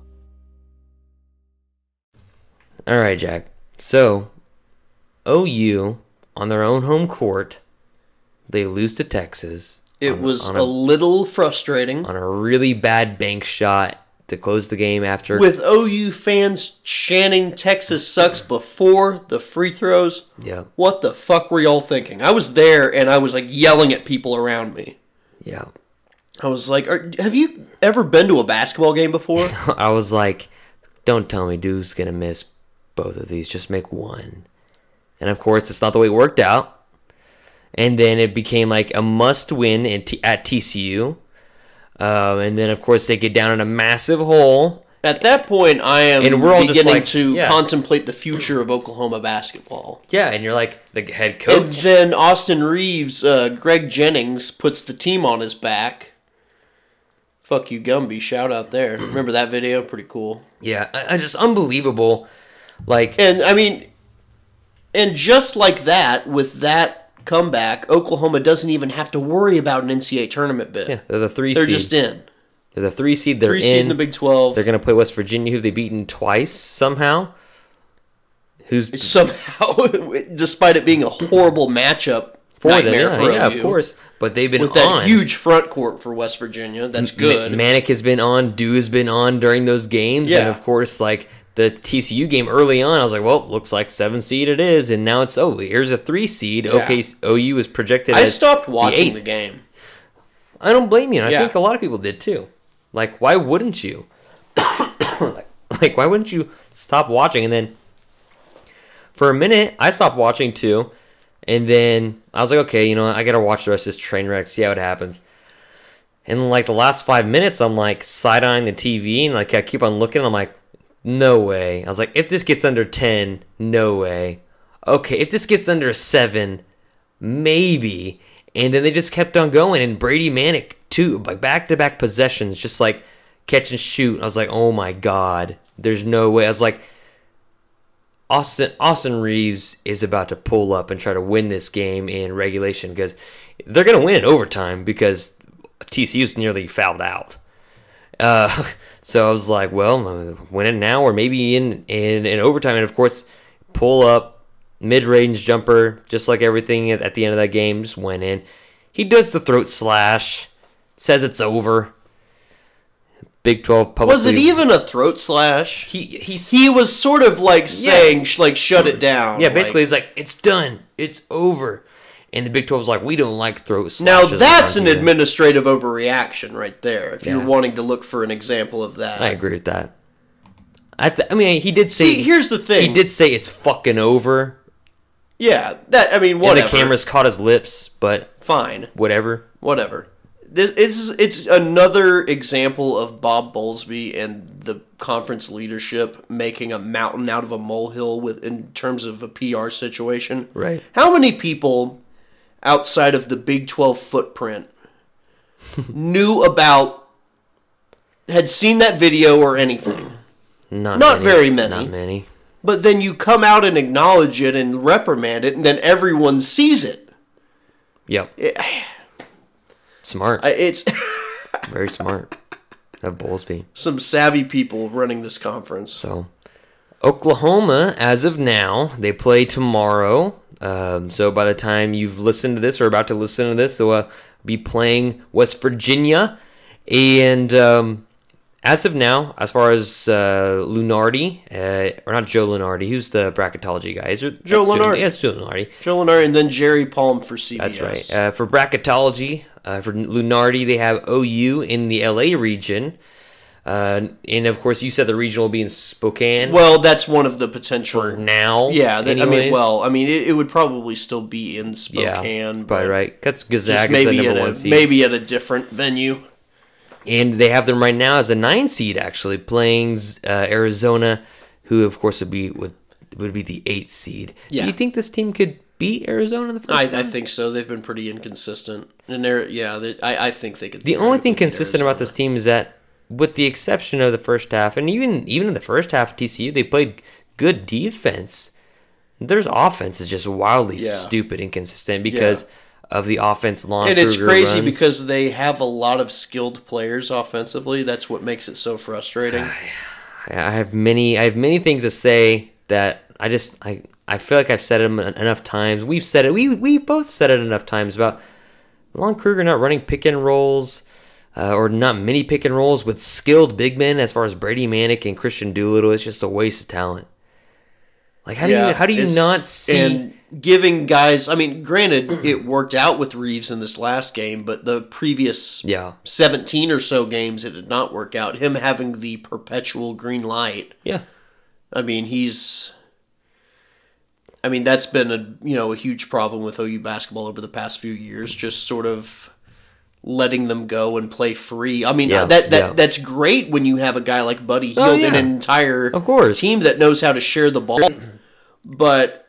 All right, Jack. So, OU on their own home court, they lose to Texas It on- was on a, little frustrating on a really bad bank shot to close the game after. with OU fans chanting "Texas sucks" before the free throws. yeah, What the fuck were y'all thinking? I was there and I was like yelling at people around me. yeah. I was like, Are, "Have you ever been to a basketball game before?" *laughs* I was like, "Don't tell me Duke's gonna miss both of these. Just make one." And of course, it's not the way it worked out. And then it became like a must-win in T- at TCU. Um, and then, of course, they get down in a massive hole. At that point, I am And we're all beginning like, to yeah. contemplate the future of Oklahoma basketball. Yeah, and you're like the head And coach. then Austin Reaves, uh, Greg Jennings puts the team on his back. Fuck you, Gumby! Shout out there. Remember that video? Pretty cool. Yeah, I, I just unbelievable. Like, And I mean, and just like that, with that comeback, Oklahoma doesn't even have to worry about an NCAA tournament bid. yeah, they're the 3 They're seed. just in. They're the three seed. They're Three in. seed in the Big Twelve. They're gonna play West Virginia, who they've beaten twice somehow. Who's Somehow, *laughs* despite it being a horrible matchup, for them? Yeah, for yeah, OU, of course. But they've been With that on. huge front court for West Virginia, that's good. Ma- Manek has been on. Dew has been on during those games, and Yeah. of course, like the TCU game early on, I was like, well, looks like seven seed it is, and now it's oh, here's a three seed. Yeah. Okay, OU is projected. I stopped watching eighth. the game. I don't blame you. and I think a lot of people did too. Like, why wouldn't you? like, *coughs* like, why wouldn't you stop watching? And then for a minute, I stopped watching too. And then I was like, okay, you know, what? I gotta watch the rest of this train wreck, see how it happens. And like the last five minutes, I'm like side eyeing the TV, and like I keep on looking. I'm like, no way. I was like, if this gets under 10, no way. Okay, if this gets under 7, maybe. And then they just kept on going. And Brady Manek, two like back to back possessions, just like catch and shoot. I was like, oh my God, there's no way. I was like, Austin Austin Reaves is about to pull up and try to win this game in regulation because they're going to win in overtime because TCU's nearly fouled out. Uh, *laughs* so I was like, well, uh, win it now or maybe in, in, in overtime. And of course, pull up, mid range jumper, just like everything at, at the end of that game, just went in. He does the throat slash, says it's over. Big 12 publicly. Was it even a throat slash? He, he He was sort of like saying, sh like, shut it down. yeah, basically, Like- he's like, it's done. It's over. And the Big 12 was like, we don't like throat now that's an administrative overreaction right there. If you're wanting to look for an example of that, I agree with that. I, th- I mean, he did say. See, here's the thing. He did say it's fucking over. Yeah, that I mean, And whatever. the cameras caught his lips, but fine, whatever. whatever. This is it's another example of Bob Bowlsby and the conference leadership making a mountain out of a molehill with in terms of a PR situation. Right. How many people outside of the Big 12 footprint knew about had seen that video or anything? Not Not many, very many. Not many. But then you come out and acknowledge it and reprimand it and then everyone sees it. Yep. *sighs* smart. I- It's *laughs* Very smart. Of Bowlsby. some savvy people running this conference. So, Oklahoma, as of now, they play tomorrow. Um, so by the time you've listened to this or about to listen to this, they'll uh, be playing West Virginia. And um, as of now, as far as uh, Lunardi, uh, or not Joe Lunardi, who's the bracketology guy? Is it Joe Lunardi. Yeah, Joe Lunardi. Joe Lenard and then Jerry Palm for CBS. That's right. Uh, for bracketology, uh, for Lunardi, they have OU in the LA region. Uh, and of course, you said the regional will be in Spokane. well, that's one of the potential. for now. yeah, that, I mean, well, I mean, it, it would probably still be in yeah, Spokane, probably but right. That's the maybe number at one a seed. maybe at a different venue. and they have them right now as a nine seed, actually playing uh, Arizona, who of course would be would would be the eight seed. Yeah. Do you think this team could beat Arizona in the first I, round? I think so. They've been pretty inconsistent, and they're yeah. They, I I think they could. The only thing consistent about this team is that, with the exception of the first half, and even even in the first half of TCU, they played good defense. Their offense is just wildly Yeah. stupid, inconsistent because of the offense long. and it's crazy runs. because they have a lot of skilled players offensively. That's what makes it so frustrating. *sighs* I have many I have many things to say that I just I I feel like I've said them enough times. We've said it. We we both said it enough times about Lon Kruger not running pick and rolls. Uh, or not many pick and rolls with skilled big men as far as Brady Manek and Kristian Doolittle. It's just a waste of talent. Like how do you how do you not see? and giving guys? I mean, granted, it worked out with Reaves in this last game, but the previous yeah, seventeen or so games, it did not work out. Him having the perpetual green light. yeah, I mean, he's. I mean, that's been a you know a huge problem with OU basketball over the past few years. Just sort of letting them go and play free. I mean, uh, Yeah, that that yeah. that's great when you have a guy like Buddy Oh, Hield and yeah. an entire Of course. team that knows how to share the ball. *clears throat* But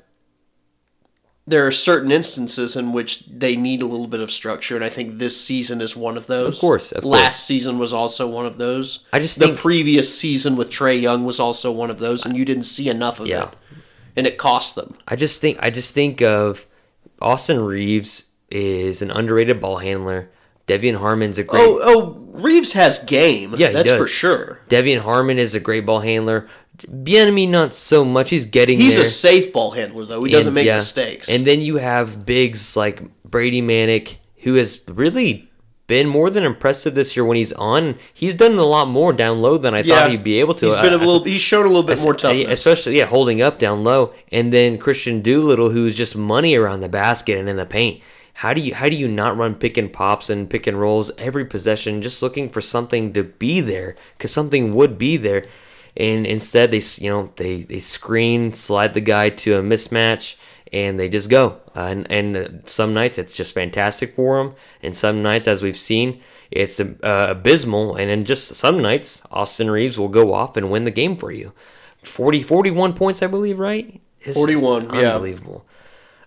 there are certain instances in which they need a little bit of structure, and I think this season is one of those. Of course, of Last course. season was also one of those. I just the previous season with Trae Young was also one of those, and you didn't see enough of it, and it cost them. I just think I just think of Austin Reaves is an underrated ball handler. De'Vion Harmon's a great Oh, oh, Reaves has game. Yeah, he that's for sure. De'Vion Harmon is a great ball handler. Bieniemy not so much. He's getting He's there. a safe ball handler, though. He doesn't make yeah. mistakes. And then you have bigs like Brady Manek, who has really been more than impressive this year when he's on. He's done a lot more down low than I yeah, thought he'd be able to. He's been a I- little. He's shown a little bit more toughness. Especially, yeah, holding up down low, and then Kristian Doolittle, who's just money around the basket and in the paint. How do you how do you not run pick and pops and pick and rolls every possession, just looking for something to be there? Because something would be there, and instead they you know they they screen, slide the guy to a mismatch, and they just go. Uh, and, and uh, some nights it's just fantastic for them, and some nights, as we've seen, it's uh, abysmal. And then just some nights, Austin Reaves will go off and win the game for you. 40, 41 points, I believe, right? It's 41, yeah. Unbelievable.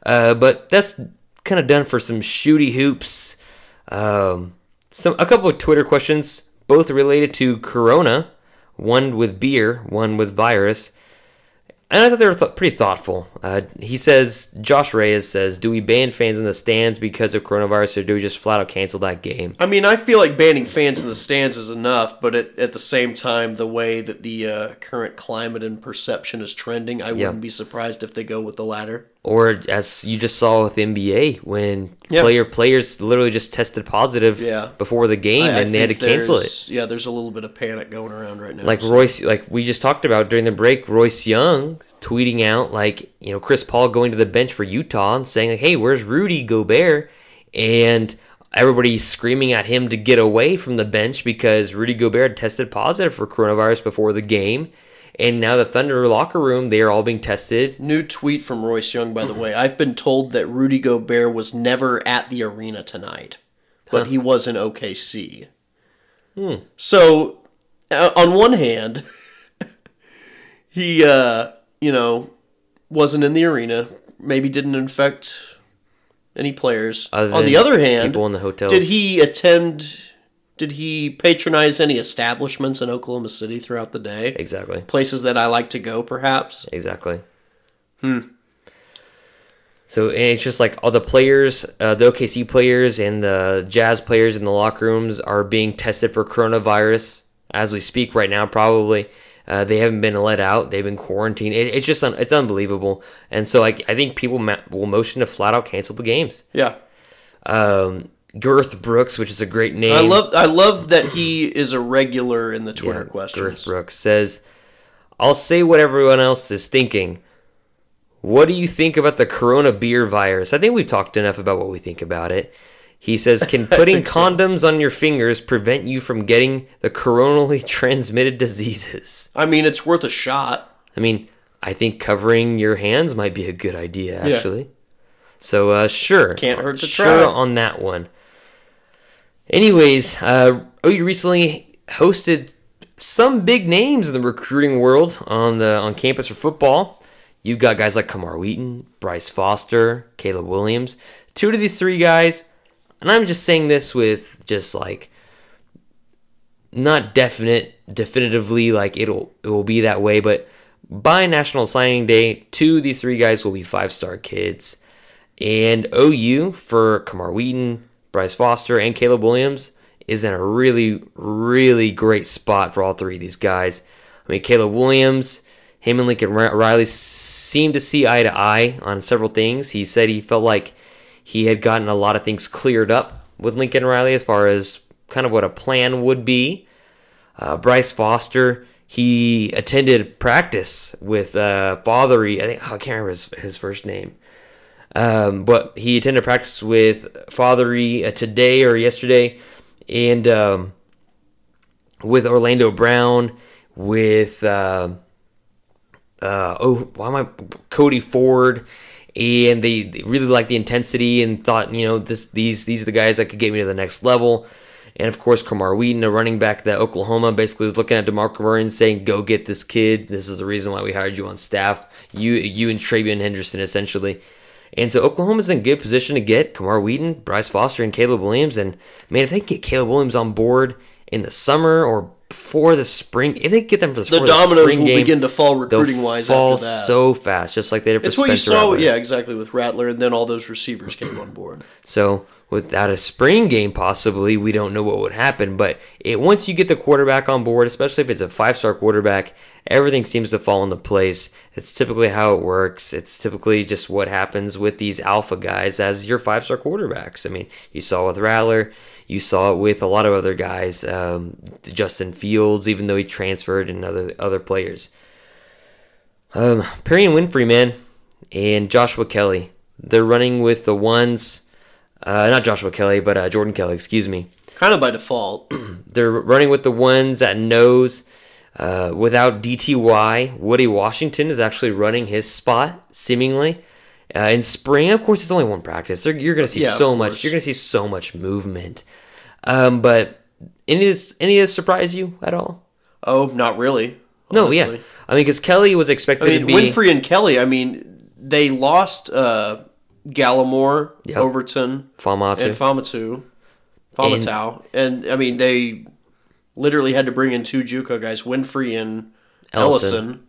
Uh, but that's kind of done for some shooty hoops. Um, some a couple of Twitter questions, both related to Corona. One with beer, one with virus. And I thought they were th- pretty thoughtful. Uh, he says, Josh Reyes says, do we ban fans in the stands because of coronavirus or do we just flat out cancel that game? I mean, I feel like banning fans in the stands is enough, but at, at the same time, the way that the uh, current climate and perception is trending, I wouldn't be surprised if they go with the latter. Or as you just saw with NBA, when Yeah. player players literally just tested positive Yeah. before the game I- I and they had to cancel it. Yeah, there's a little bit of panic going around right now. like so- Royce, like we just talked about during the break, Royce Young tweeting out like you know Chris Paul going to the bench for Utah and saying like, "Hey, where's Rudy Gobert?" and everybody screaming at him to get away from the bench because Rudy Gobert tested positive for coronavirus before the game, and now the Thunder locker room they are all being tested. New tweet from Royce Young, by the way. I've been told that Rudy Gobert was never at the arena tonight, but he was in OKC. Hmm. So, uh, on one hand, *laughs* he, uh, you know, wasn't in the arena, maybe didn't infect any players. On the other hand, people in the hotels. did he attend? Did he patronize any establishments in Oklahoma City throughout the day? Exactly. Places that I like to go, perhaps. Exactly. Hmm. So and it's just like all the players, uh, the OKC players and the Jazz players in the locker rooms are being tested for coronavirus as we speak right now. Probably uh, they haven't been let out; they've been quarantined. It, it's just un- it's unbelievable. And so like I think people ma- will motion to flat out cancel the games. Yeah. Um, Girth Brooks, which is a great name. I love I love that he is a regular in the Twitter Yeah, questions. Girth Brooks says, I'll say what everyone else is thinking. What do you think about the corona beer virus? I think we've talked enough about what we think about it. He says, Can *laughs* putting think so. condoms on your fingers prevent you from getting the coronally *laughs* transmitted diseases? I mean, it's worth a shot. I mean, I think covering your hands might be a good idea, Yeah. actually. So, uh, sure. Can't hurt to sure try. on that one. Anyways, uh, OU recently hosted some big names in the recruiting world on the on campus for football. You've got guys like Camar Wheaton, Bryce Foster, Caleb Williams. Two of these three guys, and I'm just saying this with just like not definite definitively like it'll it will be that way but by national signing day two of these three guys will be five star kids and ou for camar wheaton bryce foster and caleb williams is in a really really great spot for all three of these guys. I mean caleb williams him and lincoln Ri- riley seem to see eye to eye on several things. He said he felt like he had gotten a lot of things cleared up with lincoln riley as far as kind of what a plan would be. Uh, Bryce Foster, he attended practice with uh, Fathery. I think I can't remember his, his first name, um, but he attended practice with Fathery uh, today or yesterday, and um, with Orlando Brown, with uh, uh, oh, why am I Cody Ford, and they, they really liked the intensity and thought, you know, this these these are the guys that could get me to the next level. And of course, Camar Wheaton, a running back that Oklahoma basically was looking at DeMarco Murray and saying, "Go get this kid. This is the reason why we hired you on staff. You you and Travion Henderson essentially." And so Oklahoma's in good position to get Camar Wheaton, Bryce Foster, and Caleb Williams. And man, if they can get Caleb Williams on board in the summer or before the spring, if they get them for the, spring, The dominoes spring will game, begin to fall recruiting wise fall after that. so fast, just like they did for it's what you saw, Rattler. yeah, exactly with Rattler, and then all those receivers came on board. So without a spring game, possibly we don't know what would happen. But it once you get the quarterback on board, especially if it's a five-star quarterback, everything seems to fall into place. It's typically how it works. It's typically just what happens with these alpha guys as your five-star quarterbacks. I mean, you saw with Rattler. You saw it with a lot of other guys, um, Justin Fields, even though he transferred, and other other players. Um, Perrion Winfrey, man, and Joshua Kelly. They're running with the ones, uh, not Joshua Kelly, but uh, Jordan Kelly, excuse me. Kind of by default. *clears throat* They're running with the ones that knows. Uh, without DTY, Woody Washington is actually running his spot, seemingly. Uh, in spring, of course, it's only one practice. They're, you're going to see Yeah, so much. You're going to see so much movement. Um, but any of this, any of this surprise you at all? Oh, not really. No, yeah. I mean, because Kelly was expected I mean, to be. Winfrey and Kelly. I mean, they lost uh, Gallimore, Yep. Overton, Famatu. and Famatu, Famatau, and, I mean they literally had to bring in two JUCO guys, Winfrey and Ellison. Ellison.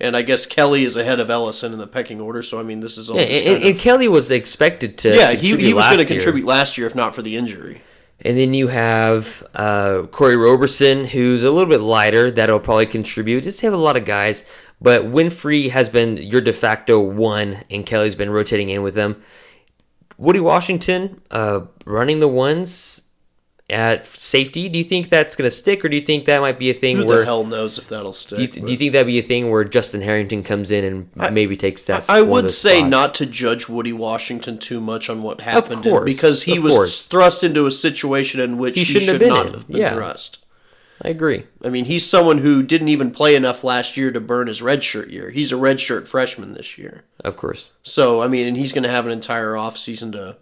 And I guess Kelly is ahead of Ellison in the pecking order, so I mean this is all. Yeah, and, and of- Kelly was expected to. yeah, he, he was going going to contribute last year if not for the injury. And then you have uh, Corey Roberson, who's a little bit lighter. That'll probably contribute. Just have a lot of guys. But Winfrey has been your de facto one, and Kelly's been rotating in with them. Woody Washington uh, running the ones at safety. Do you think that's going to stick, or do you think that might be a thing Who where? the hell knows if that'll stick? do, you, do you think that'd be a thing where Justin Harrington comes in and maybe takes that? I of would say spots? not to judge Woody Washington too much on what happened course, because he was course. thrust into a situation in which He he, shouldn't should have been not in. have been Yeah. thrust. I agree. I mean, he's someone who didn't even play enough last year to burn his redshirt year. He's a redshirt freshman this year. Of course. So, I mean, and he's going to have an entire offseason to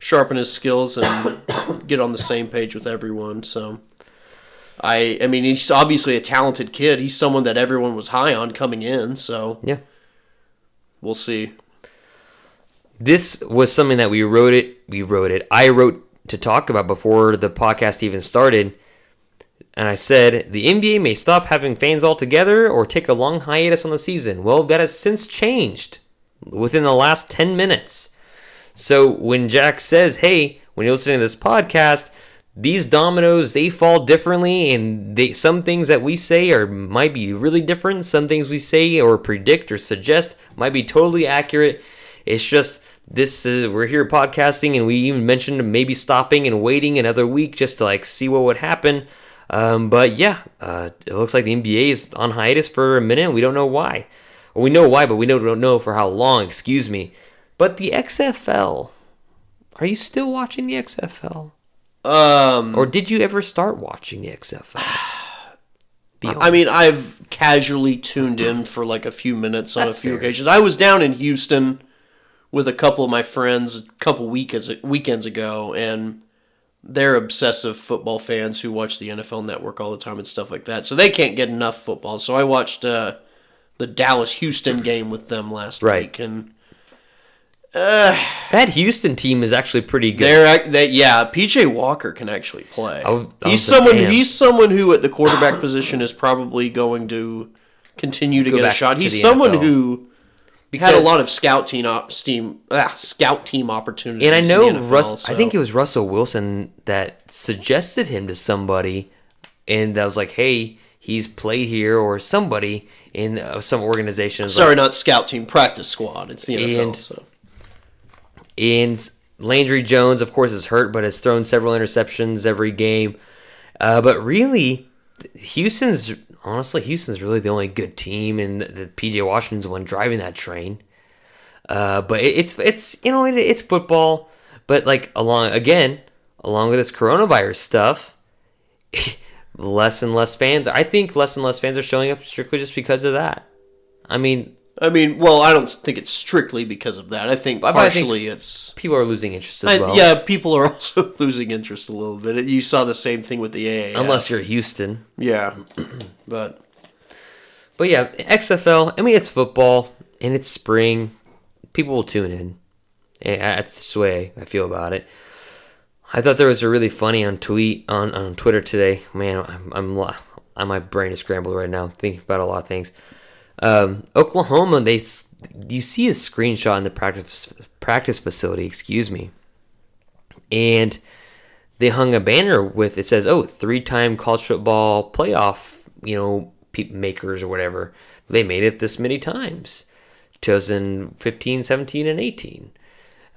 sharpen his skills and *coughs* get on the same page with everyone. So, I I mean, he's obviously a talented kid. He's someone that everyone was high on coming in, so Yeah. we'll see. this was something that we wrote it we wrote it i wrote to talk about before the podcast even started and i said the nba may stop having fans altogether or take a long hiatus on the season. Well that has since changed within the last 10 minutes. So when jack says hey when you're listening to this podcast these dominoes they fall differently and they some things that we say are might be really different. Some things we say or predict or suggest might be totally accurate. It's just this is we're here podcasting and we even mentioned maybe stopping and waiting another week just to like see what would happen um, but yeah uh, it looks like the nba is on hiatus for a minute we don't know why well, we know why but we don't know for how long excuse me but the xfl are you still watching the xfl Um, or did you ever start watching the XFL? *sighs* I mean. I've casually tuned in for like a few minutes on That's a few fair. occasions. I was down in Houston with a couple of my friends a couple weekends weekends ago, and they're obsessive football fans who watch the NFL Network all the time and stuff like that. So they can't get enough football. So I watched uh, the Dallas Houston game with them last Right. week, and that Houston team is actually pretty good. they're they yeah. PJ Walker can actually play. I was- I he's someone. fan. He's someone who at the quarterback position is probably going to continue to Go get a shot. He's someone NFL. who had a lot of scout team op, steam ah, scout team opportunities. and I know NFL, Russ. I think it was Russell Wilson that suggested him to somebody, and that was like, "Hey, he's played here," or somebody in uh, some organization. Sorry, like, not scout team, practice squad. It's the NFL. And- so. And Landry Jones, of course, is hurt, but has thrown several interceptions every game. Uh, but really, Houston's honestly, Houston's really the only good team, and the, the PJ Washington's the one driving that train. Uh, but it, it's it's you know it, it's football, but like along again along with this coronavirus stuff, *laughs* less and less fans. I think less and less fans are showing up strictly just because of that. I mean, I mean, well, I don't think it's strictly because of that. I think I think- partially it's. people are losing interest as I- well. Yeah, people are *laughs* also losing interest a little bit. You saw the same thing with the AAF. unless you're Houston. yeah, *clears throat* but But yeah, XFL. I mean, it's football and it's spring. People will tune in. And That's the way I feel about it. I thought there was a really funny on tweet on, on Twitter today. Man, I'm, I'm my brain is scrambled right now thinking about a lot of things. Um, Oklahoma, they you see a screenshot in the practice practice facility. Excuse me, and they hung a banner with it says, "Oh, three-time college football playoff, you know, makers or whatever. They made it this many times, 2015, 17, and 18."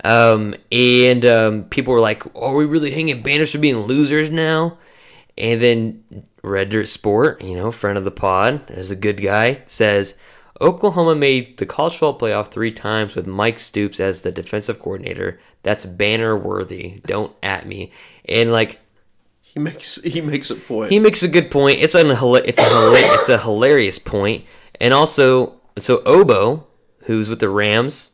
Um, and um, people were like, "Are we really hanging banners for being losers now?" And then Red Dirt Sport, you know, friend of the pod, is a good guy, says Oklahoma made the college football playoff three times with Mike Stoops as the defensive coordinator. That's banner worthy. Don't at me. And like he makes he makes a point. he makes a good point. It's an it's a it's a hilarious point. And also, so Obo, who's with the Rams,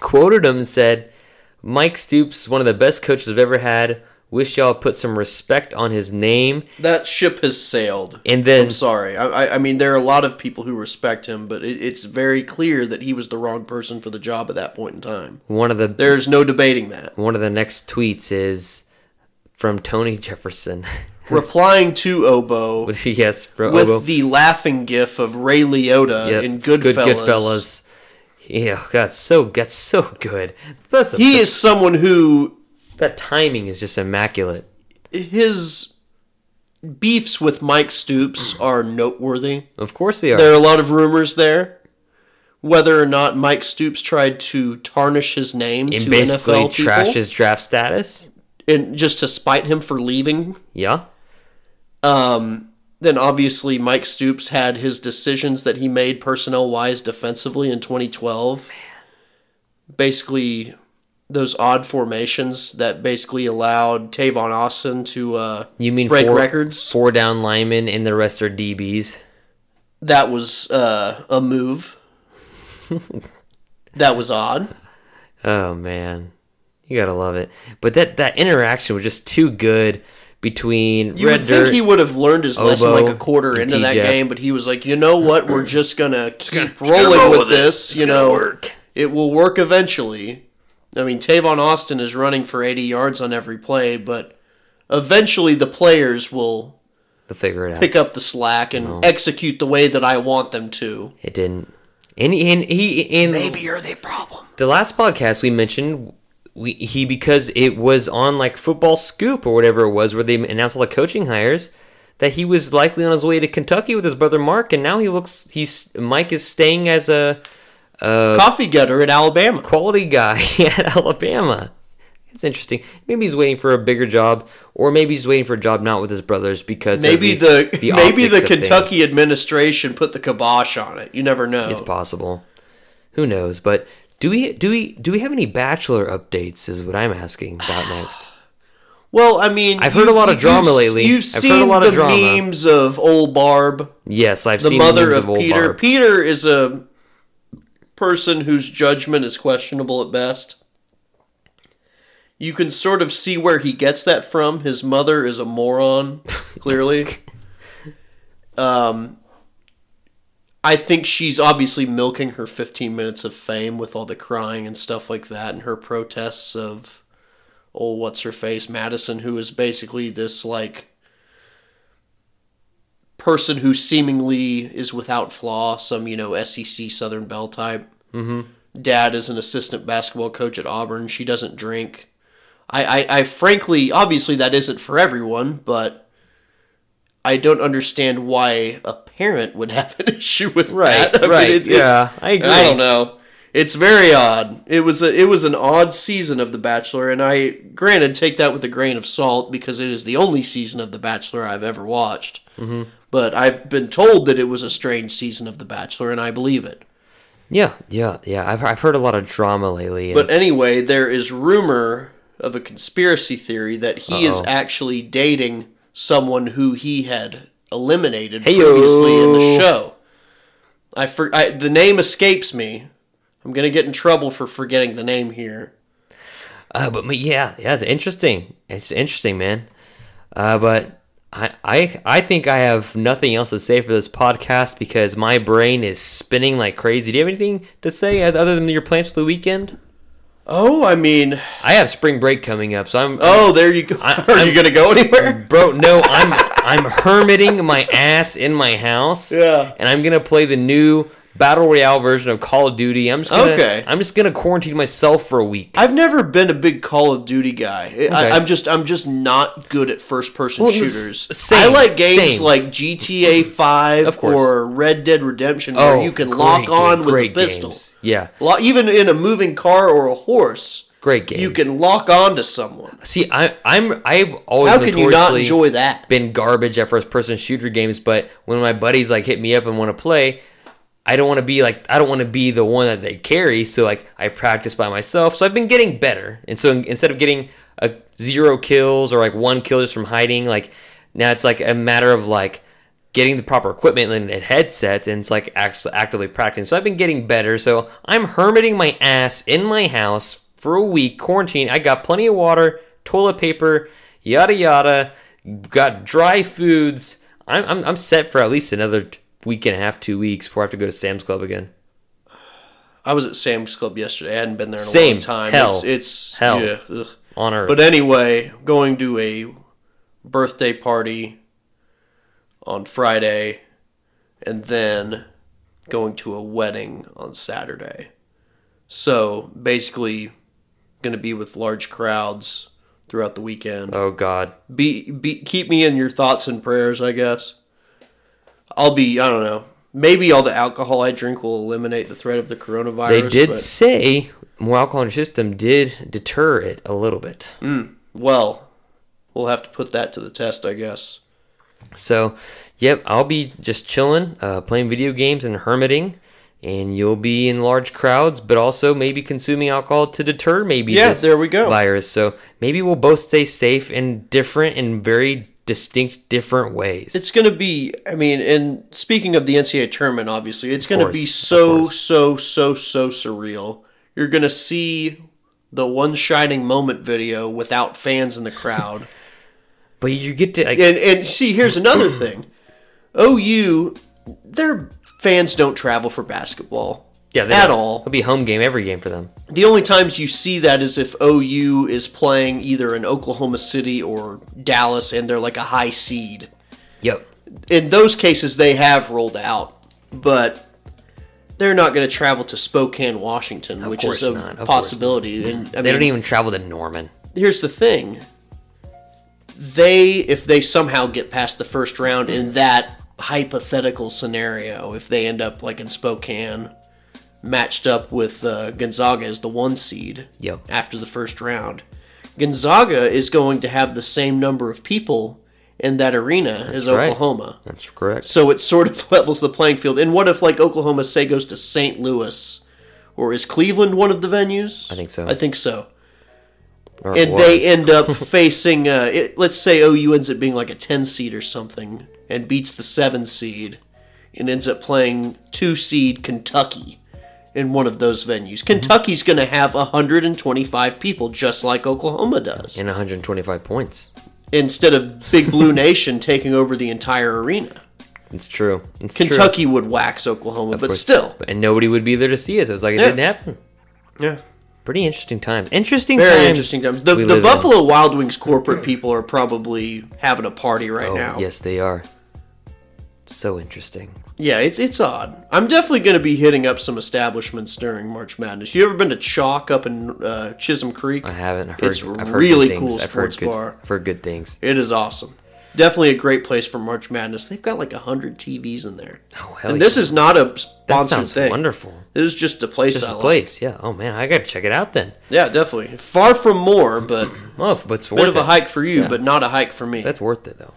quoted him and said, "Mike Stoops, one of the best coaches I've ever had. Wish y'all put some respect on his name." That ship has sailed. And then I'm sorry. I, I, mean, there are a lot of people who respect him, but it, it's very clear that he was the wrong person for the job at that point in time. one of the There's no debating that. one of the next tweets is from Tony Jefferson. *laughs* Replying to Obo yes, with Obo. the laughing gif of Ray Liotta Yep, in good Goodfellas. Goodfellas. Yeah, that's so that's so good. That's He is someone who that timing is just immaculate. his beefs with Mike Stoops *clears throat* are noteworthy. Of course they are. There are a lot of rumors there. Whether or not Mike Stoops tried to tarnish his name and to basically NFL trash people, his draft status. and just to spite him for leaving. Yeah. Um, then obviously Mike Stoops had his decisions that he made personnel wise defensively in 2012. Basically, those odd formations that basically allowed Tavon Austin to uh, You mean break four, records. Four down linemen and the rest are DBs. that was uh, a move. *laughs* that was odd. Oh man, you gotta love it. But that that interaction was just too good between You Red would Dirt. think he would have learned his lesson like a quarter into that game, but he was like, you know what? We're just gonna keep gonna rolling roll with, with it. this. It's you know, work." it will work eventually. I mean, Tavon Austin is running for 80 yards on every play, but eventually the players will to figure it out. pick up the slack and execute the way that I want them to. It didn't. And he, and he and you're the problem. the last podcast we mentioned we he because it was on like football scoop or whatever it was where they announced all the coaching hires that he was likely on his way to Kentucky with his brother Mark and now he looks he's Mike is staying as a, a Coffee getter in Alabama. quality guy *laughs* at Alabama. It's interesting. Maybe he's waiting for a bigger job, or maybe he's waiting for a job not with his brothers because Maybe the, maybe the optics of Kentucky things. administration put the kibosh on it. You never know. It's possible. Who knows? But do we do we do we have any bachelor updates? Is what I'm asking about *sighs* next. Well, I mean, I've heard a lot of drama you've- lately. You've I've seen a lot the of drama. memes of old Barb, Yes, I've the seen mother memes of, old Peter. Barb. Peter is a person whose judgment is questionable at best. You can sort of see where he gets that from. His mother is a moron, clearly. *laughs* um, I think she's obviously milking her 15 minutes of fame with all the crying and stuff like that, and her protests of, oh, what's her face, Madison, who is basically this like person who seemingly is without flaw, some you know SEC Southern Belle type. Mm-hmm. Dad is an assistant basketball coach at Auburn. She doesn't drink. I, I, I frankly, obviously, that isn't for everyone, but I don't understand why a parent would *laughs* have an issue with Right, that. I right, yeah, I agree. I don't know. It's very odd. It was a it was an odd season of The Bachelor, and I granted take that with a grain of salt because it is the only season of The Bachelor I've ever watched. Mm-hmm. But I've been told that it was a strange season of The Bachelor, and I believe it. Yeah, yeah, yeah. I've I've heard a lot of drama lately. and- But anyway, there is rumor of a conspiracy theory that he is Uh-oh. actually dating someone who he had eliminated Heyo. previously in the show. I, for, I the name escapes me. I'm gonna get in trouble for forgetting the name here. Uh, but yeah, yeah, it's interesting. It's interesting, man. Uh, but I, I, I think I have nothing else to say for this podcast because my brain is spinning like crazy. Do you have anything to say other than your plans for the weekend? Oh, I mean, I have spring break coming up, so I'm. oh, there you go. I- *laughs* Are I'm- you gonna go anywhere? Bro, no, I'm I'm hermiting my ass in my house. *laughs* Yeah. And I'm gonna play the new battle royale version of Call of Duty. I'm just gonna Okay. I'm just gonna quarantine myself for a week. I've never been a big Call of Duty guy. I, Okay. I'm just I'm just not good at first person Well, shooters. same, I like games same. like GTA mm-hmm. Five or Red Dead Redemption where oh, you can lock on game, with a pistol. games. Yeah, Lo- Even in a moving car or a horse, great game. you can lock on to someone. see. I I'm I've always How can you not enjoy that? been garbage at first person shooter games, but when my buddies like hit me up and want to play, I don't want to be like I don't want to be the one that they carry. So like I practice by myself. So I've been getting better, and so instead of getting a zero kills or like one kill just from hiding, like now it's like a matter of like getting the proper equipment and, and headsets, and it's like actually actively practicing. So I've been getting better. So I'm hermiting my ass in my house for a week, quarantine. I got plenty of water, toilet paper, yada yada. Got dry foods. I'm I'm, I'm set for at least another week and a half, two weeks before I have to go to Sam's Club again. I was at Sam's Club yesterday. I hadn't been there in a Same. long time. Hell. It's, it's Hell. Yeah, ugh. On Earth. But anyway, going to a birthday party on Friday, and then going to a wedding on Saturday. So basically, going to be with large crowds throughout the weekend. oh God. Be, be keep me in your thoughts and prayers, I guess. I'll be. I don't know. Maybe all the alcohol I drink will eliminate the threat of the coronavirus. They did but- say more alcohol in your system did deter it a little bit. well. We'll have to put that to the test, I guess. So, yep, I'll be just chilling, uh, playing video games and hermiting, and you'll be in large crowds, but also maybe consuming alcohol to deter maybe Yeah, this there we go. virus. So maybe we'll both stay safe and different and very distinct different ways. It's going to be, I mean, and speaking of the NCAA tournament, obviously, it's going to be so, so, so, so surreal. You're going to see the one shining moment video without fans in the crowd. *laughs* but you get to and and see, here's another thing. OU, their fans don't travel for basketball. Yeah, at don't. all. It'll be home game every game for them. The only times you see that is if OU is playing either in Oklahoma City or Dallas and they're like a high seed. Yep. in those cases they have rolled out, but they're not going to travel to Spokane, Washington, which is a not, possibility. And I They mean, don't even travel to Norman. here's the thing: they, if they somehow get past the first round in that hypothetical scenario, if they end up like in Spokane, matched up with uh, Gonzaga as the one seed Yep. after the first round, Gonzaga is going to have the same number of people in that arena as right. Oklahoma. That's correct. So it sort of *laughs* levels the playing field. And what if like Oklahoma say goes to St. Louis, or is Cleveland one of the venues? I think so. I think so. And they end up *laughs* facing. Uh, it, let's say OU ends up being like a ten seed or something, and beats the seven seed, and ends up playing two seed Kentucky in one of those Mm-hmm. venues. Kentucky's going to have 125 people, just like Oklahoma does, and 125 points. instead of Big Blue *laughs* Nation taking over the entire arena. It's true. It's true. Kentucky would wax Oklahoma, but course. still. and nobody would be there to see it. So it's like it Yeah. didn't happen. Yeah. Pretty interesting times. Interesting Very times. interesting times. The, the live in. Buffalo Wild Wings corporate people are probably having a party right Oh, now. yes, they are. So interesting. Yeah, it's it's odd. I'm definitely going to be hitting up some establishments during March Madness. You ever been to Chalk up in uh, Chisholm Creek? I haven't heard. It's I've really cool. I've sports good, bar. I've good things. It is awesome. Definitely a great place for March Madness. They've got like hundred TVs in there. Oh hell and yeah. this is not a sponsored that sounds thing. wonderful. This is just a place Just I a like. place, yeah. Oh man, I gotta check it out then. Yeah, definitely. Far from more, but *clears throat* Oh, but it's bit worth of a hike for you, Yeah. but not a hike for me. That's worth it though.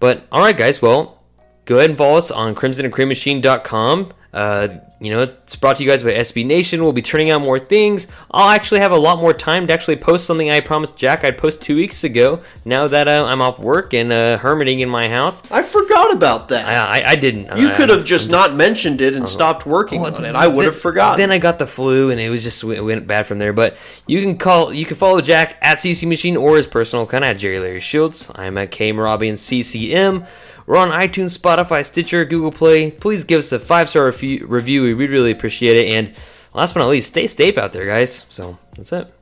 But all right, guys. Well, go ahead and follow us on crimsonandcreammachine.com. Uh, you know, it's brought to you guys by SB Nation. We'll be turning out more things. I'll actually have a lot more time to actually post something I promised Jack I'd post two weeks ago. Now that uh, I'm off work and uh, hermiting in my house, I forgot about that. I, I, I didn't. You I- could have just not mentioned it and stopped working Well, on it. I would have forgotten. Then I got the flu, and it was just it went bad from there. But you can call, you can follow Jack at CC Machine or his personal account at Jerry Larry Shields. I'm at K Marabi and CCM. We're on iTunes, Spotify, Stitcher, Google Play. Please give us a five star review. We really appreciate it. And last but not least, stay safe out there, guys. So that's it.